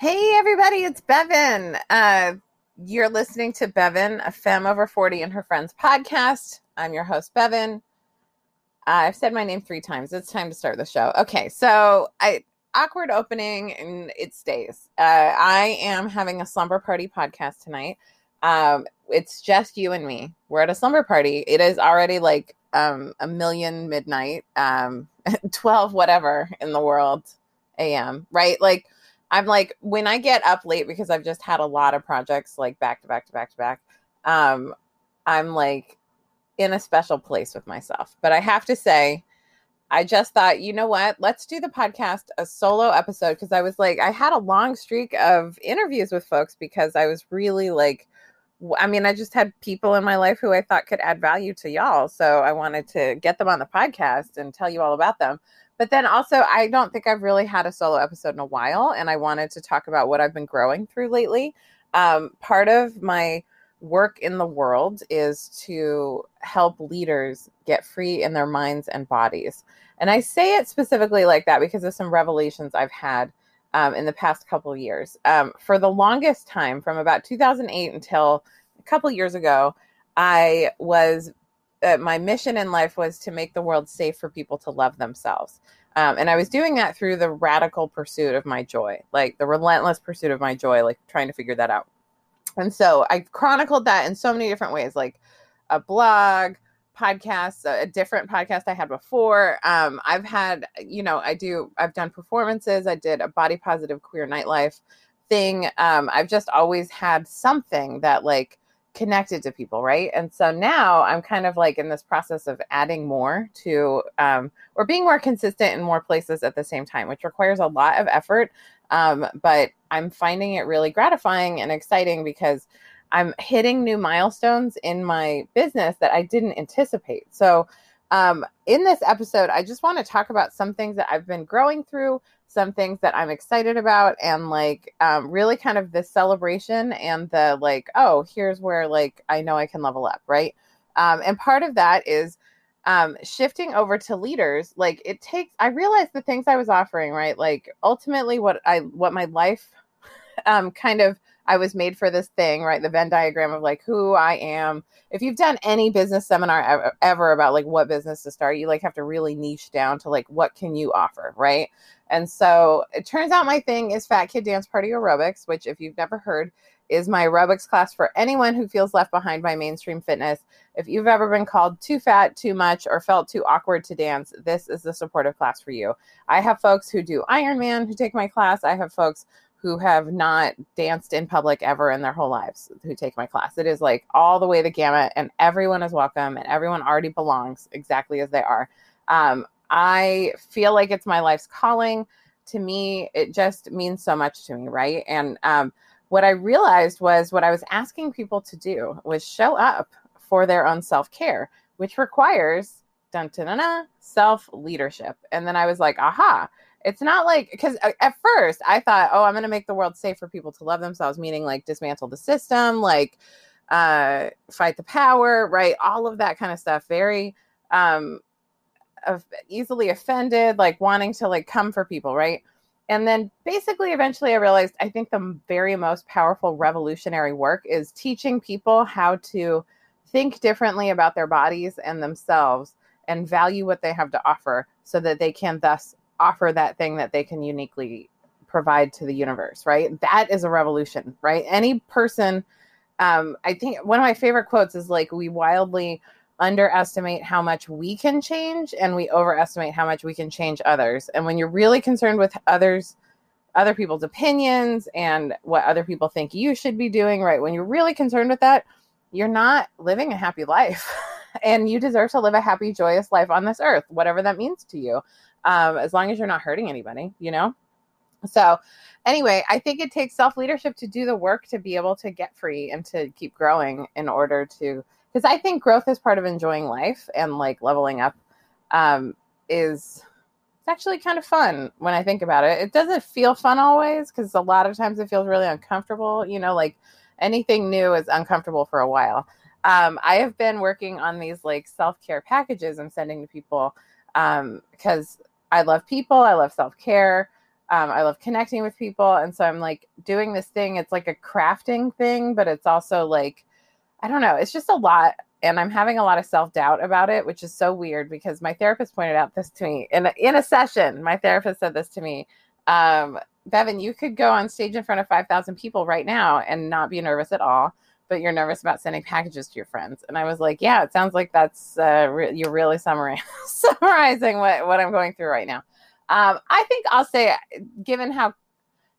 Hey, everybody, it's Bevan. Uh, you're listening to Bevan, a femme over 40 and her friends podcast. I'm your host, Bevan. Uh, I've said my name three times. It's time to start the show. Okay, so I awkward opening and it stays. Uh, I am having a slumber party podcast tonight. Um, it's just you and me. We're at a slumber party. It is already like um, a million midnight, um, 12 whatever in the world a.m. Right? Like I'm like when I get up late because I've just had a lot of projects like back to back to back to back. Um, I'm like in a special place with myself. But I have to say, I just thought, you know what? Let's do the podcast a solo episode because I was like, I had a long streak of interviews with folks because I was really like, I mean, I just had people in my life who I thought could add value to y'all. So I wanted to get them on the podcast and tell you all about them. But then also, I don't think I've really had a solo episode in a while. And I wanted to talk about what I've been growing through lately. Um, part of my work in the world is to help leaders get free in their minds and bodies. And I say it specifically like that because of some revelations I've had um, in the past couple of years. Um, for the longest time, from about 2008 until a couple years ago, I was uh, my mission in life was to make the world safe for people to love themselves. Um, and I was doing that through the radical pursuit of my joy, like the relentless pursuit of my joy, like trying to figure that out. And so I chronicled that in so many different ways, like a blog, podcasts, a different podcast I had before. Um, I've had, you know, I do, I've done performances. I did a body positive queer nightlife thing. Um, I've just always had something that like connected to people, right? And so now I'm kind of like in this process of adding more to, um, or being more consistent in more places at the same time, which requires a lot of effort. Um, but I'm finding it really gratifying and exciting because I'm hitting new milestones in my business that I didn't anticipate. So, um, in this episode, I just want to talk about some things that I've been growing through, some things that I'm excited about, and like um, really kind of the celebration and the like, oh, here's where like I know I can level up, right? Um, and part of that is um, shifting over to leaders. Like it takes, I realized the things I was offering, right? Like ultimately, what I what my life um, kind of I was made for this thing, right? The Venn diagram of like who I am. If you've done any business seminar ever, ever, about like what business to start, you like have to really niche down to like what can you offer, right? And so it turns out my thing is Fat Kid Dance Party Aerobics, which if you've never heard is my aerobics class for anyone who feels left behind by mainstream fitness. If you've ever been called too fat, too much, or felt too awkward to dance, this is the supportive class for you. I have folks who do Ironman who take my class. I have folks who have not danced in public ever in their whole lives who take my class. It is like all the way the gamut, and everyone is welcome, and everyone already belongs exactly as they are. Um, I feel like it's my life's calling. To me, it just means so much to me, right? And um, what I realized was what I was asking people to do was show up for their own self care, which requires self leadership. And then I was like, aha it's not like because uh, at first I thought, oh, I'm going to make the world safe for people to love themselves, meaning like dismantle the system, like uh, fight the power, right? All of that kind of stuff. Very um, of easily offended, like wanting to like come for people, right? And then basically, eventually, I realized I think the very most powerful revolutionary work is teaching people how to think differently about their bodies and themselves and value what they have to offer so that they can thus offer that thing that they can uniquely provide to the universe, right? That is a revolution, right? Any person, um, I think one of my favorite quotes is like, we wildly underestimate how much we can change and we overestimate how much we can change others. And when you're really concerned with others, other people's opinions and what other people think you should be doing, right? When you're really concerned with that, you're not living a happy life. and you deserve to live a happy, joyous life on this earth, whatever that means to you um, as long as you're not hurting anybody, you know? So, anyway, I think it takes self leadership to do the work to be able to get free and to keep growing in order to, because I think growth is part of enjoying life and like leveling up um, is it's actually kind of fun when I think about it. It doesn't feel fun always because a lot of times it feels really uncomfortable. You know, like anything new is uncomfortable for a while. Um, I have been working on these like self care packages I'm sending to people because um, I love people. I love self care. Um, I love connecting with people. And so I'm like doing this thing. It's like a crafting thing, but it's also like, I don't know, it's just a lot. And I'm having a lot of self doubt about it, which is so weird because my therapist pointed out this to me in a, in a session. My therapist said this to me um, Bevan, you could go on stage in front of 5,000 people right now and not be nervous at all, but you're nervous about sending packages to your friends. And I was like, yeah, it sounds like that's, uh, re- you're really summarizing what, what I'm going through right now. Um, I think I'll say, given how,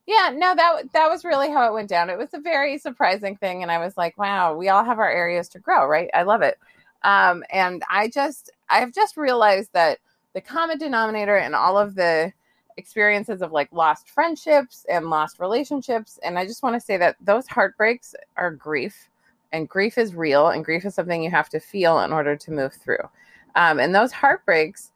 yeah, no, that that was really how it went down. It was a very surprising thing, and I was like, wow, we all have our areas to grow, right? I love it, um, and I just, I've just realized that the common denominator in all of the experiences of like lost friendships and lost relationships. And I just want to say that those heartbreaks are grief, and grief is real, and grief is something you have to feel in order to move through. Um, and those heartbreaks,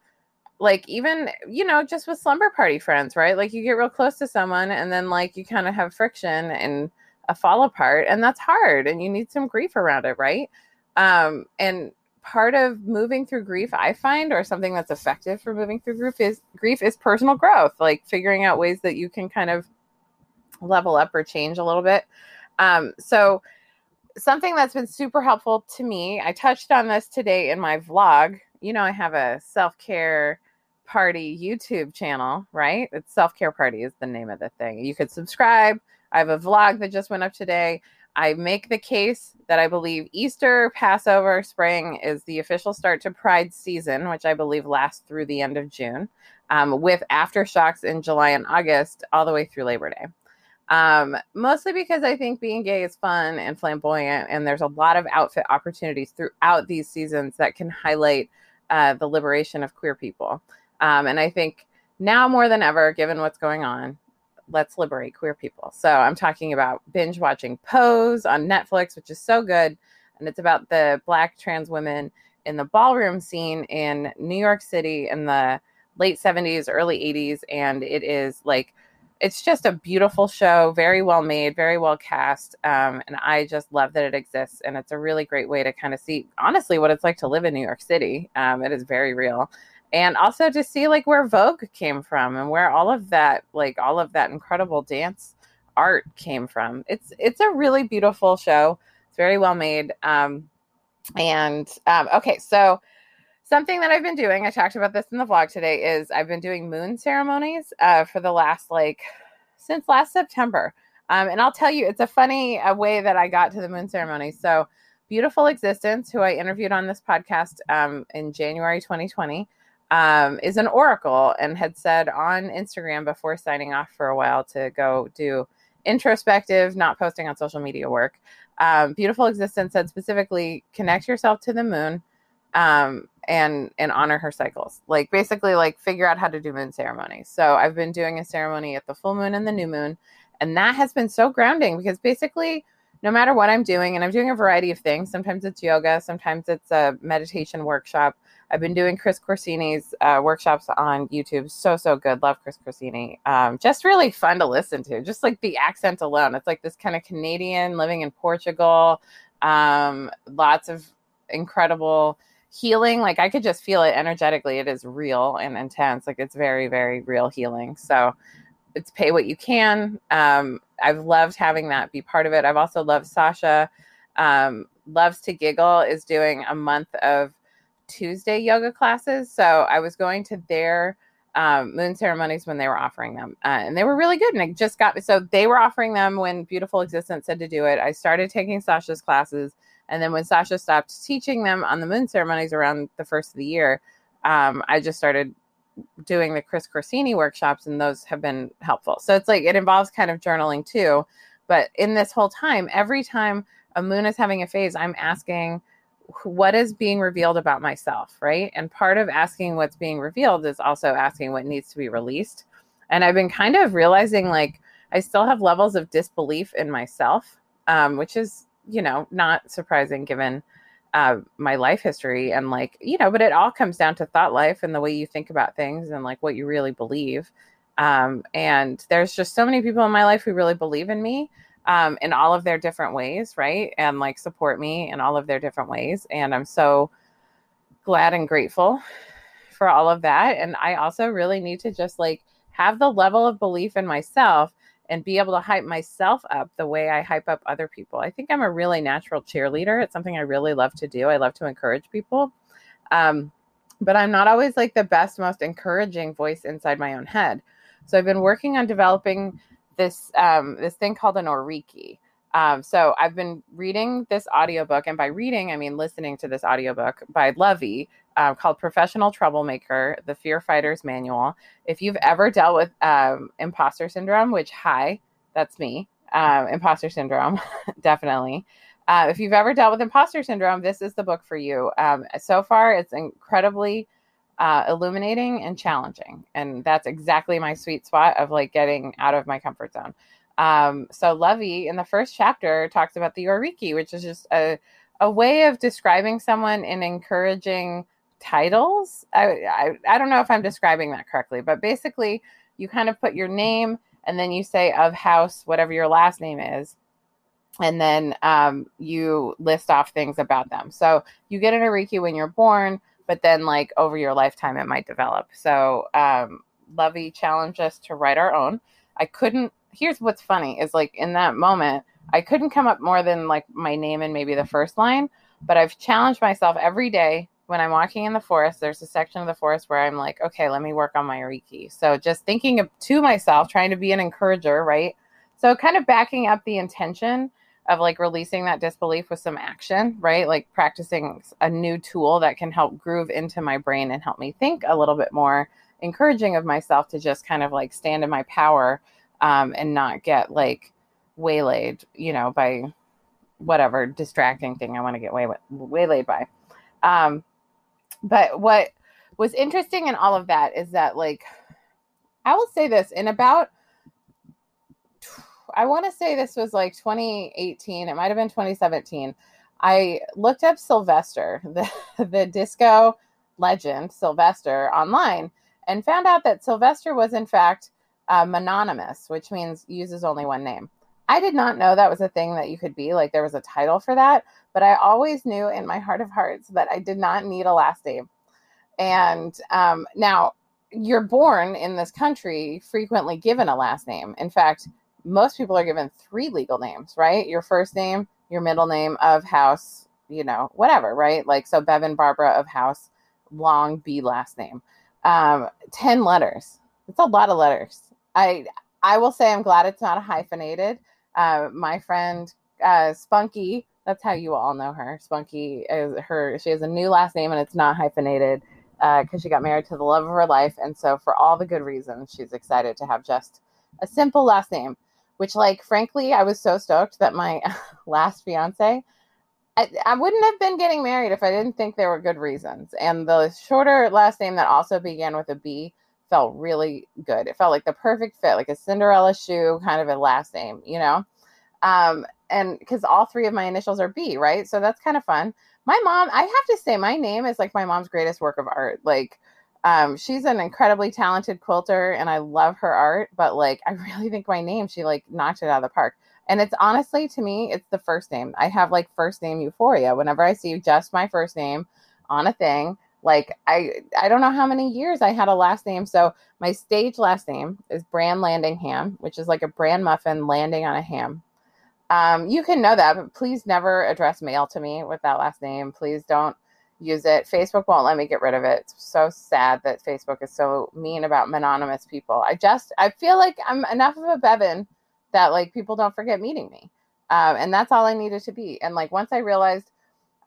like even you know, just with slumber party friends, right? Like you get real close to someone, and then like you kind of have friction and a fall apart, and that's hard, and you need some grief around it, right? Um, and part of moving through grief i find or something that's effective for moving through grief is grief is personal growth like figuring out ways that you can kind of level up or change a little bit um, so something that's been super helpful to me i touched on this today in my vlog you know i have a self-care party youtube channel right it's self-care party is the name of the thing you could subscribe i have a vlog that just went up today I make the case that I believe Easter, Passover, spring is the official start to Pride season, which I believe lasts through the end of June, um, with aftershocks in July and August, all the way through Labor Day. Um, mostly because I think being gay is fun and flamboyant, and there's a lot of outfit opportunities throughout these seasons that can highlight uh, the liberation of queer people. Um, and I think now more than ever, given what's going on, let's liberate queer people. So I'm talking about binge watching Pose on Netflix, which is so good. And it's about the black trans women in the ballroom scene in New York City in the late 70s, early 80s. And it is like, it's just a beautiful show, very well made, very well cast. Um, and I just love that it exists. And it's a really great way to kind of see, honestly, what it's like to live in New York City. Um, it is very real and also to see like where Vogue came from and where all of that like all of that incredible dance art came from. It's it's a really beautiful show. It's very well made. Um, and um, okay, so something that I've been doing, I talked about this in the vlog today, is I've been doing moon ceremonies uh, for the last like since last September. Um, and I'll tell you, it's a funny uh, way that I got to the moon ceremony. So, Beautiful Existence, who I interviewed on this podcast um, in January 2020, um, is an oracle and had said on Instagram before signing off for a while to go do introspective, not posting on social media work. Um, Beautiful Existence said specifically connect yourself to the moon um, and and honor her cycles. Like basically, like figure out how to do moon ceremonies. So I've been doing a ceremony at the full moon and the new moon, and that has been so grounding because basically no matter what I'm doing, and I'm doing a variety of things. Sometimes it's yoga, sometimes it's a meditation workshop. I've been doing Chris Corsini's uh, workshops on YouTube. So, so good. Love Chris Corsini. Um, just really fun to listen to. Just like the accent alone. It's like this kind of Canadian living in Portugal. Um, lots of incredible healing. Like I could just feel it energetically. It is real and intense. Like it's very, very real healing. So, it's pay what you can. Um, I've loved having that be part of it. I've also loved Sasha. Um, loves to giggle is doing a month of Tuesday yoga classes. So I was going to their um, moon ceremonies when they were offering them, uh, and they were really good. And I just got so they were offering them when Beautiful Existence said to do it. I started taking Sasha's classes, and then when Sasha stopped teaching them on the moon ceremonies around the first of the year, um, I just started doing the Chris Corsini workshops, and those have been helpful. So it's like it involves kind of journaling too. But in this whole time, every time a moon is having a phase, I'm asking what is being revealed about myself, right? And part of asking what's being revealed is also asking what needs to be released. And I've been kind of realizing like I still have levels of disbelief in myself, um, which is, you know, not surprising given uh, my life history and like you know but it all comes down to thought life and the way you think about things and like what you really believe. Um, and there's just so many people in my life who really believe in me um, in all of their different ways right? And like support me in all of their different ways. And i'm so glad and grateful for all of that. And i also really need to just like have the level of belief in myself and be able to hype myself up the way I hype up other people. I think I'm a really natural cheerleader. It's something I really love to do. I love to encourage people. Um, but I'm not always like the best, most encouraging voice inside my own head. So I've been working on developing this um, this thing called an Oriki. Um, so I've been reading this audiobook, and by reading, I mean listening to this audiobook by Luvvie uh, called Professional Troublemaker, The Fear Fighter's Manual. If you've ever dealt with um, imposter syndrome, which, hi, that's me, uh, imposter syndrome, definitely. Uh, if you've ever dealt with imposter syndrome, this is the book for you. Um, so far, it's incredibly uh, illuminating and challenging. And that's exactly my sweet spot of like getting out of my comfort zone. Um, so Luvvie in the first chapter talks about the Oriki, which is just a, a way of describing someone in encouraging titles. I, I, I don't know if I'm describing that correctly, but basically you kind of put your name and then you say of house, whatever your last name is. And then um, you list off things about them. So you get an Oriki when you're born, but then like over your lifetime it might develop. So um, Luvvie challenged us to write our own. I couldn't. Here's what's funny is like in that moment I couldn't come up more than like my name and maybe the first line, but I've challenged myself every day when I'm walking in the forest. There's a section of the forest where I'm like, okay, let me work on my Oriki. So just thinking of, to myself, trying to be an encourager, right? So kind of backing up the intention of like releasing that disbelief with some action, right? Like practicing a new tool that can help groove into my brain and help me think a little bit more encouraging of myself to just kind of like stand in my power um, and not get like waylaid, you know, by whatever distracting thing I want to get way, waylaid by. Um, but what was interesting in all of that is that like I will say this in about I want to say this was like 2018. It might have been 2017. I looked up Sylvester, the, the disco legend Sylvester online, and found out that Sylvester was in fact uh, mononymous, which means uses only one name. I did not know that was a thing that you could be. Like there was a title for that, but I always knew in my heart of hearts that I did not need a last name. And um, now you're born in this country frequently given a last name. In fact, most people are given three legal names, right? Your first name, your middle name of house, you know, whatever, right? Like, so Bevan Barbara of house, long B last name. Um, 10 letters. It's a lot of letters. I, I will say I'm glad it's not hyphenated. Uh, my friend uh, Spunky, that's how you all know her. Spunky is her. She has a new last name and it's not hyphenated because uh, she got married to the love of her life, and so for all the good reasons, she's excited to have just a simple last name which like frankly i was so stoked that my last fiance I, I wouldn't have been getting married if i didn't think there were good reasons and the shorter last name that also began with a b felt really good it felt like the perfect fit like a cinderella shoe kind of a last name you know um and because all three of my initials are b right so that's kind of fun my mom i have to say my name is like my mom's greatest work of art like um, she's an incredibly talented quilter and I love her art, but like I really think my name, she like knocked it out of the park. And it's honestly to me, it's the first name. I have like first name euphoria. Whenever I see just my first name on a thing, like I I don't know how many years I had a last name. So my stage last name is Brand Landing Ham, which is like a bran muffin landing on a ham. Um, you can know that, but please never address mail to me with that last name. Please don't use it. Facebook won't let me get rid of it. It's so sad that Facebook is so mean about anonymous people. I just I feel like I'm enough of a Bevan that like people don't forget meeting me. Um, and that's all I needed to be. And like once I realized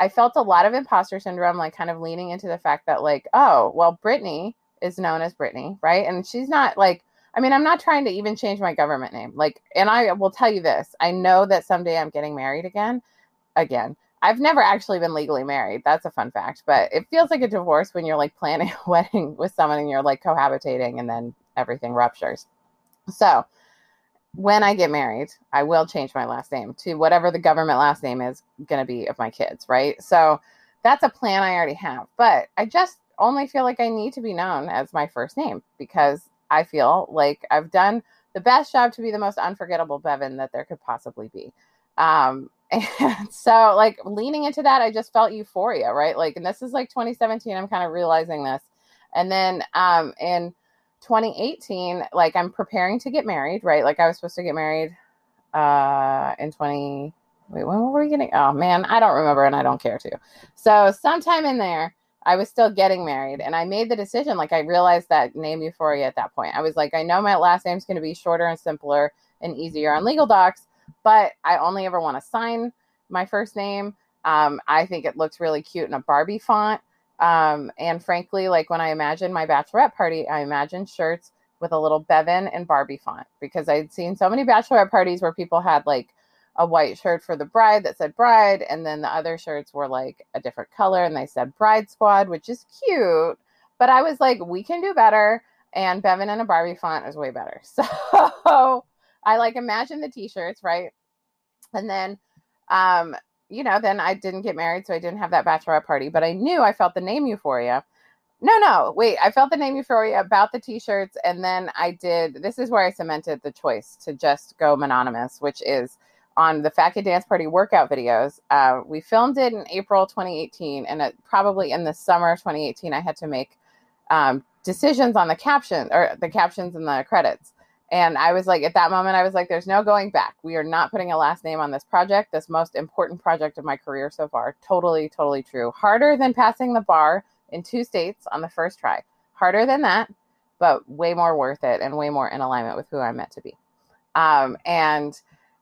I felt a lot of imposter syndrome, like kind of leaning into the fact that like, oh, well, Brittany is known as Brittany, right? And she's not like I mean, I'm not trying to even change my government name. Like, and I will tell you this I know that someday I'm getting married again. Again. I've never actually been legally married. That's a fun fact, but it feels like a divorce when you're like planning a wedding with someone and you're like cohabitating and then everything ruptures. So, when I get married, I will change my last name to whatever the government last name is going to be of my kids, right? So, that's a plan I already have. But I just only feel like I need to be known as my first name because I feel like I've done the best job to be the most unforgettable Bevan that there could possibly be. Um, and so like leaning into that, I just felt euphoria, right? Like, and this is like 2017, I'm kind of realizing this. And then um in 2018, like I'm preparing to get married, right? Like I was supposed to get married uh in 20 wait, when were we getting oh man, I don't remember and I don't care to. So sometime in there, I was still getting married and I made the decision like I realized that name euphoria at that point. I was like, I know my last name's gonna be shorter and simpler and easier on legal docs, but I only ever want to sign my first name. Um, I think it looks really cute in a Barbie font. Um, and frankly, like when I imagine my bachelorette party, I imagine shirts with a little Bevan and Barbie font because I'd seen so many bachelorette parties where people had like a white shirt for the bride that said bride, and then the other shirts were like a different color and they said bride squad, which is cute. But I was like, we can do better. And Bevan and a Barbie font is way better. So I like imagine the t shirts, right? And then um, you know, then I didn't get married, so I didn't have that bachelorette party. But I knew I felt the name euphoria. No, no, wait. I felt the name euphoria about the t-shirts, and then I did. This is where I cemented the choice to just go mononymous, which is on the Fat Dance Party workout videos. Uh, we filmed it in April 2018, and it, probably in the summer of 2018, I had to make um, decisions on the caption or the captions and the credits. And I was like, at that moment, I was like, there's no going back. We are not putting a last name on this project, this most important project of my career so far. Totally, totally true. Harder than passing the bar in two states on the first try. Harder than that, but way more worth it and way more in alignment with who I'm meant to be. Um, and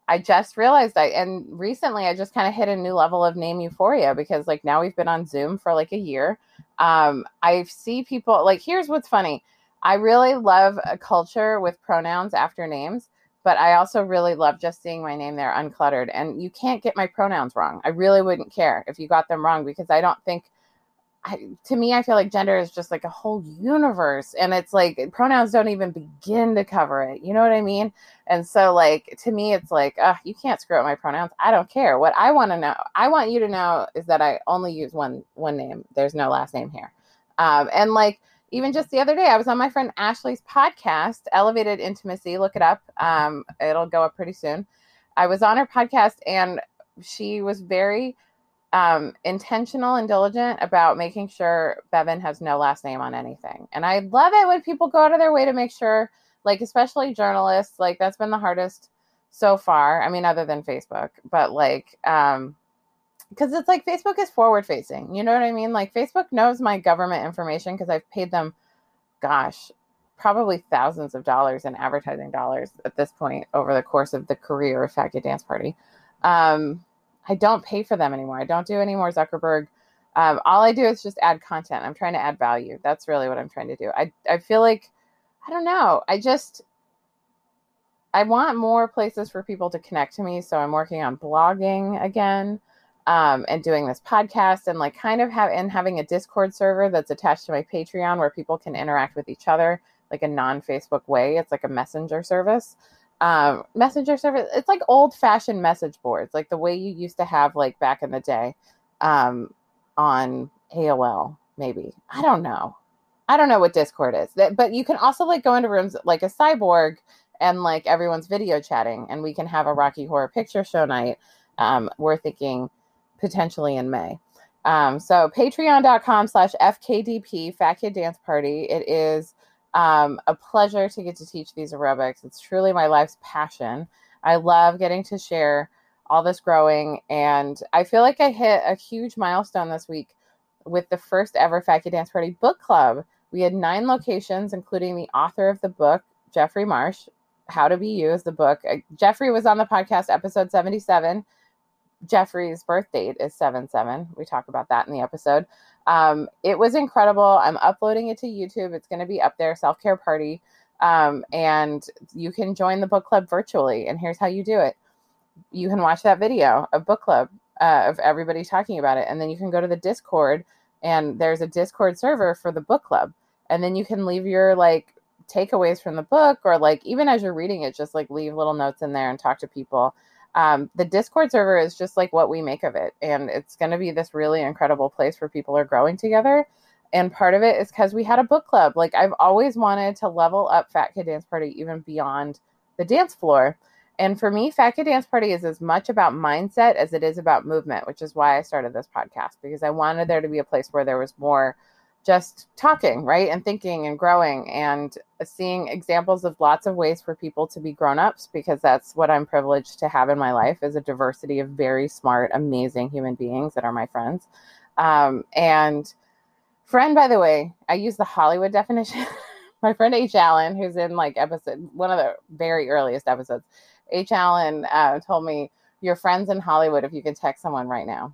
I just realized I, and recently I just kind of hit a new level of name euphoria because like now we've been on Zoom for like a year. Um, I see people like, here's what's funny I really love a culture with pronouns after names, but I also really love just seeing my name there uncluttered. And you can't get my pronouns wrong. I really wouldn't care if you got them wrong because I don't think. I, to me, I feel like gender is just like a whole universe, and it's like pronouns don't even begin to cover it. You know what I mean? And so, like to me, it's like, you can't screw up my pronouns. I don't care. What I want to know, I want you to know, is that I only use one one name. There's no last name here, um, and like even just the other day, I was on my friend Ashley's podcast, Elevated Intimacy. Look it up. Um, it'll go up pretty soon. I was on her podcast and she was very um, intentional and diligent about making sure Bevan has no last name on anything. And I love it when people go out of their way to make sure, like, especially journalists, like, that's been the hardest so far. I mean, other than Facebook, but like, um, because it's like Facebook is forward facing. You know what I mean? Like Facebook knows my government information because I've paid them, gosh, probably thousands of dollars in advertising dollars at this point over the course of the career of Fat Dance Party. Um, I don't pay for them anymore. I don't do any more Zuckerberg. Um, all I do is just add content. I'm trying to add value. That's really what I'm trying to do. I I feel like I don't know. I just I want more places for people to connect to me. So I'm working on blogging again um, and doing this podcast and like kind of have and having a Discord server that's attached to my Patreon where people can interact with each other like a non Facebook way. It's like a messenger service. Um, messenger service. It's like old fashioned message boards, like the way you used to have like back in the day um, on AOL. Maybe I don't know. I don't know what Discord is, but you can also like go into rooms like a cyborg and like everyone's video chatting, and we can have a Rocky Horror Picture Show night. Um, we're thinking potentially in May. Um, so patreon.com slash FKDP, Fat Kid Dance Party. It is um, a pleasure to get to teach these aerobics. It's truly my life's passion. I love getting to share all this growing. And I feel like I hit a huge milestone this week with the first ever Fat Kid Dance Party book club. We had nine locations, including the author of the book, Jeffrey Marsh, How to Be You is the book. Uh, Jeffrey was on the podcast, episode 77. Jeffrey's birth date is 7 7. We talk about that in the episode. Um, it was incredible. I'm uploading it to YouTube. It's going to be up there, Self Care Party. Um, and you can join the book club virtually. And here's how you do it you can watch that video of book club uh, of everybody talking about it. And then you can go to the Discord, and there's a Discord server for the book club. And then you can leave your like takeaways from the book, or like even as you're reading it, just like leave little notes in there and talk to people um, the Discord server is just like what we make of it. And it's going to be this really incredible place where people are growing together. And part of it is because we had a book club. Like I've always wanted to level up Fat Kid Dance Party even beyond the dance floor. And for me, Fat Kid Dance Party is as much about mindset as it is about movement, which is why I started this podcast because I wanted there to be a place where there was more just talking, right? And thinking and growing and seeing examples of lots of ways for people to be grown-ups because that's what I'm privileged to have in my life is a diversity of very smart, amazing human beings that are my friends. Um, and friend, by the way, I use the Hollywood definition. my friend H. Allen, who's in like episode one of the very earliest episodes, H. Allen uh, told me, "Your friends in Hollywood if you can text someone right now."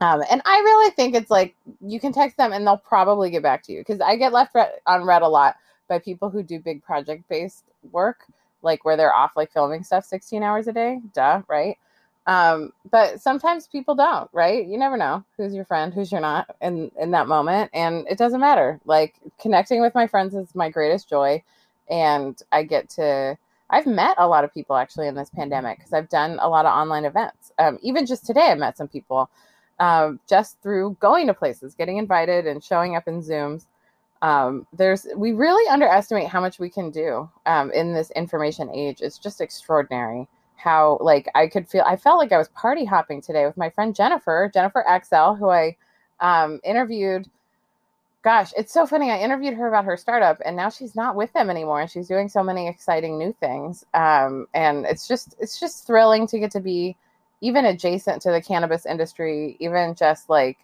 Um, and I really think it's like you can text them and they'll probably get back to you because I get left on read a lot by people who do big project based work, like where they're off like filming stuff 16 hours a day. Duh, right? Um, but sometimes people don't, right? You never know who's your friend, who's you're not in in that moment, and it doesn't matter. Like connecting with my friends is my greatest joy, and I get to. I've met a lot of people actually in this pandemic because I've done a lot of online events. Um, even just today, I met some people um, just through going to places, getting invited, and showing up in Zooms. Um, there's we really underestimate how much we can do um, in this information age. It's just extraordinary how like I could feel. I felt like I was party hopping today with my friend Jennifer, Jennifer XL, who I um, interviewed. Gosh, it's so funny. I interviewed her about her startup, and now she's not with them anymore, and she's doing so many exciting new things. Um, and it's just it's just thrilling to get to be even adjacent to the cannabis industry, even just like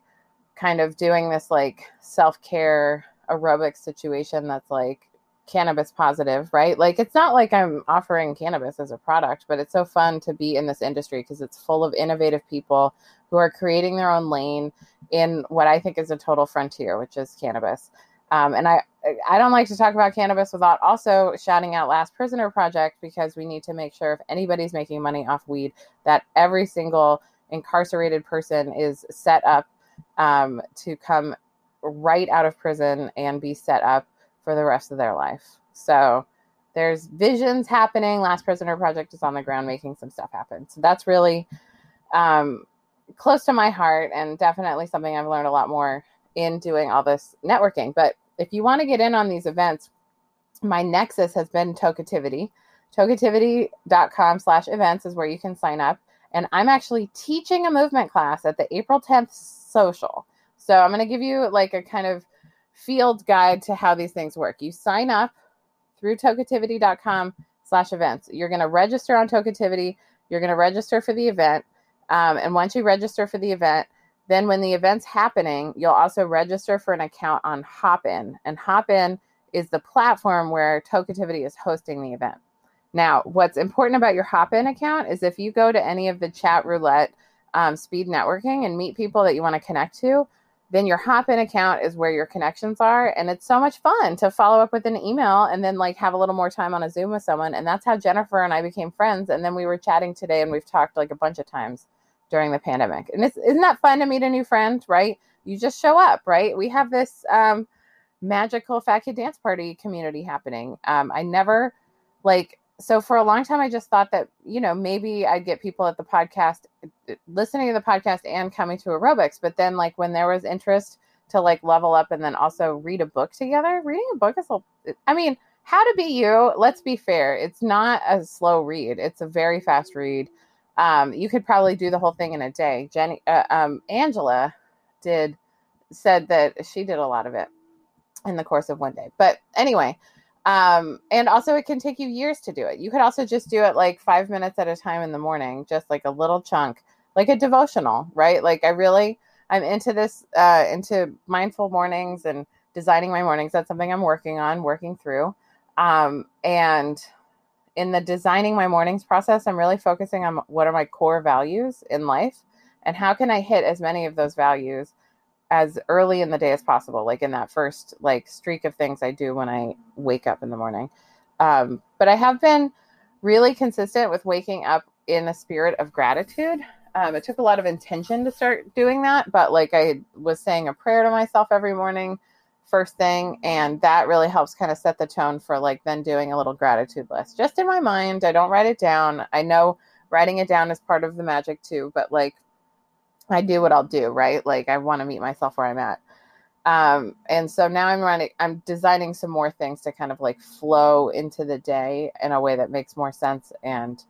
kind of doing this like self care aerobic situation that's like cannabis positive, right? Like it's not like I'm offering cannabis as a product, but it's so fun to be in this industry because it's full of innovative people who are creating their own lane in what I think is a total frontier, which is cannabis. Um, and I, I don't like to talk about cannabis without also shouting out Last Prisoner Project because we need to make sure if anybody's making money off weed, that every single incarcerated person is set up um, to come right out of prison and be set up for the rest of their life. So there's visions happening. Last Prisoner Project is on the ground making some stuff happen. So that's really um, close to my heart and definitely something I've learned a lot more in doing all this networking. But if you want to get in on these events, my nexus has been Tokeativity. Tokeativity.com slash events is where you can sign up. And I'm actually teaching a movement class at the April 10th social. So I'm going to give you like a kind of field guide to how these things work. You sign up through tokeativity.com slash events. You're going to register on Tokeativity. You're going to register for the event. Um, and once you register for the event, then, when the event's happening, you'll also register for an account on Hopin. And Hopin is the platform where Tokeativity is hosting the event. Now, what's important about your Hopin account is if you go to any of the chat roulette um, speed networking and meet people that you want to connect to, then your Hopin account is where your connections are. And it's so much fun to follow up with an email and then like have a little more time on a Zoom with someone. And that's how Jennifer and I became friends. And then we were chatting today and we've talked like a bunch of times during the pandemic. And it's, isn't that fun to meet a new friend, right? You just show up, right? We have this um, magical Fat Kid Dance Party community happening. Um, I never, like, so for a long time, I just thought that, you know, maybe I'd get people at the podcast listening to the podcast and coming to aerobics. But then, like, when there was interest to like level up and then also read a book together, reading a book is, a, I mean, how to be you, let's be fair. It's not a slow read, it's a very fast read. Um, you could probably do the whole thing in a day. Jenny, uh, um, Angela did said that she did a lot of it in the course of one day. But anyway, um, and also it can take you years to do it. You could also just do it like five minutes at a time in the morning, just like a little chunk, like a devotional, right? Like I really, I'm into this, uh, into mindful mornings and designing my mornings. That's something I'm working on, working through. Um, and in the designing my mornings process, I'm really focusing on what are my core values in life and how can I hit as many of those values as early in the day as possible, like in that first like streak of things I do when I wake up in the morning. Um, but I have been really consistent with waking up in a spirit of gratitude. Um, it took a lot of intention to start doing that, but like I was saying a prayer to myself every morning first thing and that really helps kind of set the tone for like then doing a little gratitude list. Just in my mind i don't write it down. I know writing it down is part of the magic too but like i do what i'll do right? Like i want to meet myself where i'm at. Um and so now i'm running i'm designing some more things to kind of like flow into the day in a way that makes more sense and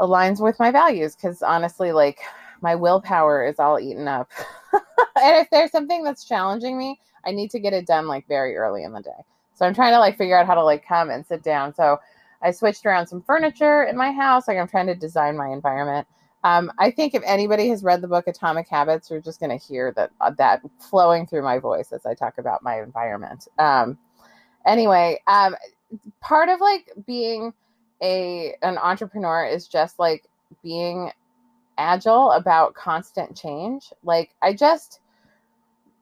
aligns with my values because honestly like my willpower is all eaten up and if there's something that's challenging me I need to get it done like very early in the day. So I'm trying to like figure out how to like come and sit down. So I switched around some furniture in my house. Like I'm trying to design my environment. Um, I think if anybody has read the book Atomic Habits, you're just going to hear that uh, that flowing through my voice as I talk about my environment. Um, anyway, um, part of like being a an entrepreneur is just like being agile about constant change. Like I just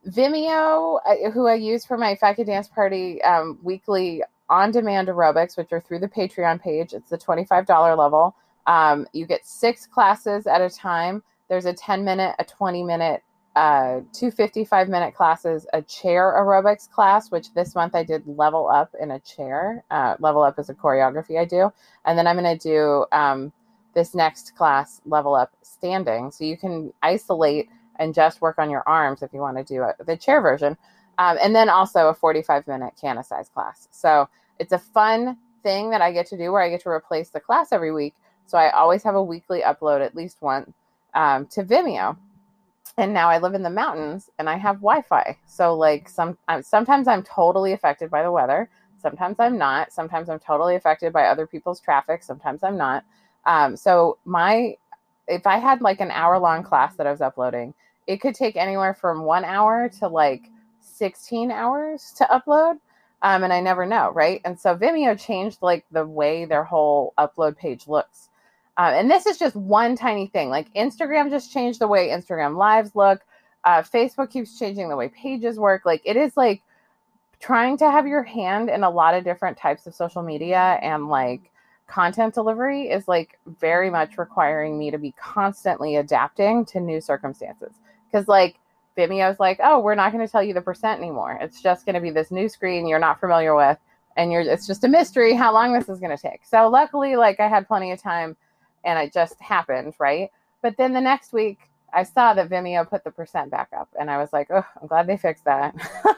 Vimeo, who I use for my Fat Kid Dance Party um, weekly on demand aerobics, which are through the Patreon page. It's the $25 level. Um, you get six classes at a time. There's a 10 minute, a 20 minute, uh, two 55 minute classes, a chair aerobics class, which this month I did level up in a chair. Uh, level up is a choreography I do. And then I'm going to do um, this next class, level up standing. So you can isolate and just work on your arms if you want to do it, the chair version. Um, and then also a 45 minute size class. So it's a fun thing that I get to do where I get to replace the class every week. So I always have a weekly upload, at least one, um, to Vimeo. And now I live in the mountains and I have Wi-Fi. So like some sometimes I'm totally affected by the weather. Sometimes I'm not. Sometimes I'm totally affected by other people's traffic. Sometimes I'm not. Um, so my if I had like an hour long class that I was uploading, it could take anywhere from one hour to like 16 hours to upload. Um, and I never know, right? And so Vimeo changed like the way their whole upload page looks. Uh, and this is just one tiny thing. Like Instagram just changed the way Instagram lives look. Uh, Facebook keeps changing the way pages work. Like it is like trying to have your hand in a lot of different types of social media and like content delivery is like very much requiring me to be constantly adapting to new circumstances. Because like Vimeo Vimeo's like, oh, we're not going to tell you the percent anymore. It's just going to be this new screen you're not familiar with, and you're it's just a mystery how long this is going to take. So luckily, like I had plenty of time, and it just happened, right? But then the next week, I saw that Vimeo put the percent back up, and I was like, oh, I'm glad they fixed that.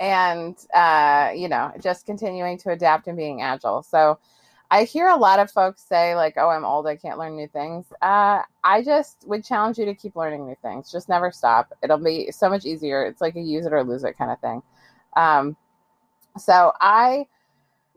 and uh, you know, just continuing to adapt and being agile. So I hear a lot of folks say, like, oh, I'm old, I can't learn new things. Uh, I just would challenge you to keep learning new things. Just never stop. It'll be so much easier. It's like a use it or lose it kind of thing. Um, so I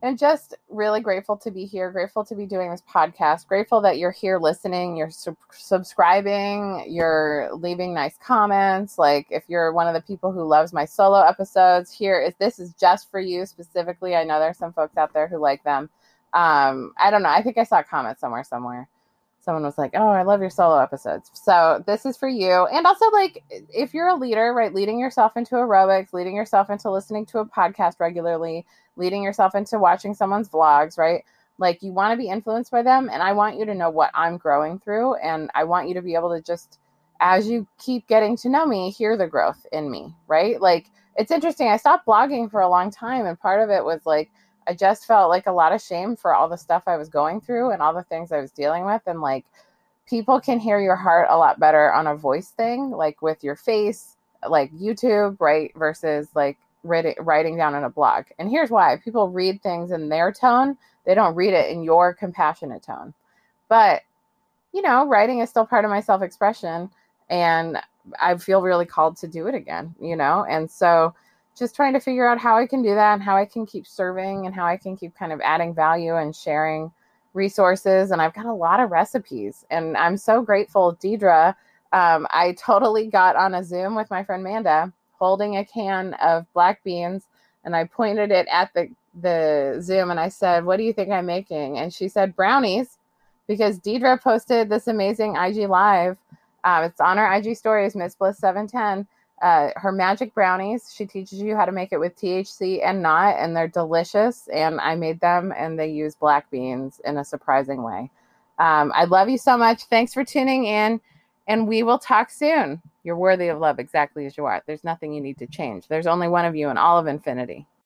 am just really grateful to be here, grateful to be doing this podcast, grateful that you're here listening, you're sub- subscribing, you're leaving nice comments. Like, if you're one of the people who loves my solo episodes, here is this is just for you specifically. I know there's some folks out there who like them um, I don't know. I think I saw a comment somewhere, somewhere. Someone was like, "Oh, I love your solo episodes." So this is for you, and also like if you're a leader, right, leading yourself into aerobics, leading yourself into listening to a podcast regularly, leading yourself into watching someone's vlogs, right? Like you want to be influenced by them, and I want you to know what I'm growing through, and I want you to be able to just, as you keep getting to know me, hear the growth in me, right? Like it's interesting. I stopped blogging for a long time, and part of it was like I just felt like a lot of shame for all the stuff I was going through and all the things I was dealing with. And like people can hear your heart a lot better on a voice thing, like with your face, like YouTube, right? Versus like writing, down in a blog. And here's why people read things in their tone, they don't read it in your compassionate tone. But, you know, writing is still part of my self expression. And I feel really called to do it again, you know? And so, just trying to figure out how I can do that and how I can keep serving and how I can keep kind of adding value and sharing resources. And I've got a lot of recipes, and I'm so grateful, Deidre. Um, I totally got on a Zoom with my friend Manda holding a can of black beans, and I pointed it at the the Zoom and I said, "What do you think I'm making?" And she said, "Brownies," because Deidre posted this amazing IG live. Um, it's on her IG stories, Miss Bliss seven ten uh, her magic brownies. She teaches you how to make it with THC and not, and they're delicious. And I made them, and they use black beans in a surprising way. Um, I love you so much. Thanks for tuning in, and we will talk soon. You're worthy of love exactly as you are. There's nothing you need to change. There's only one of you in all of infinity.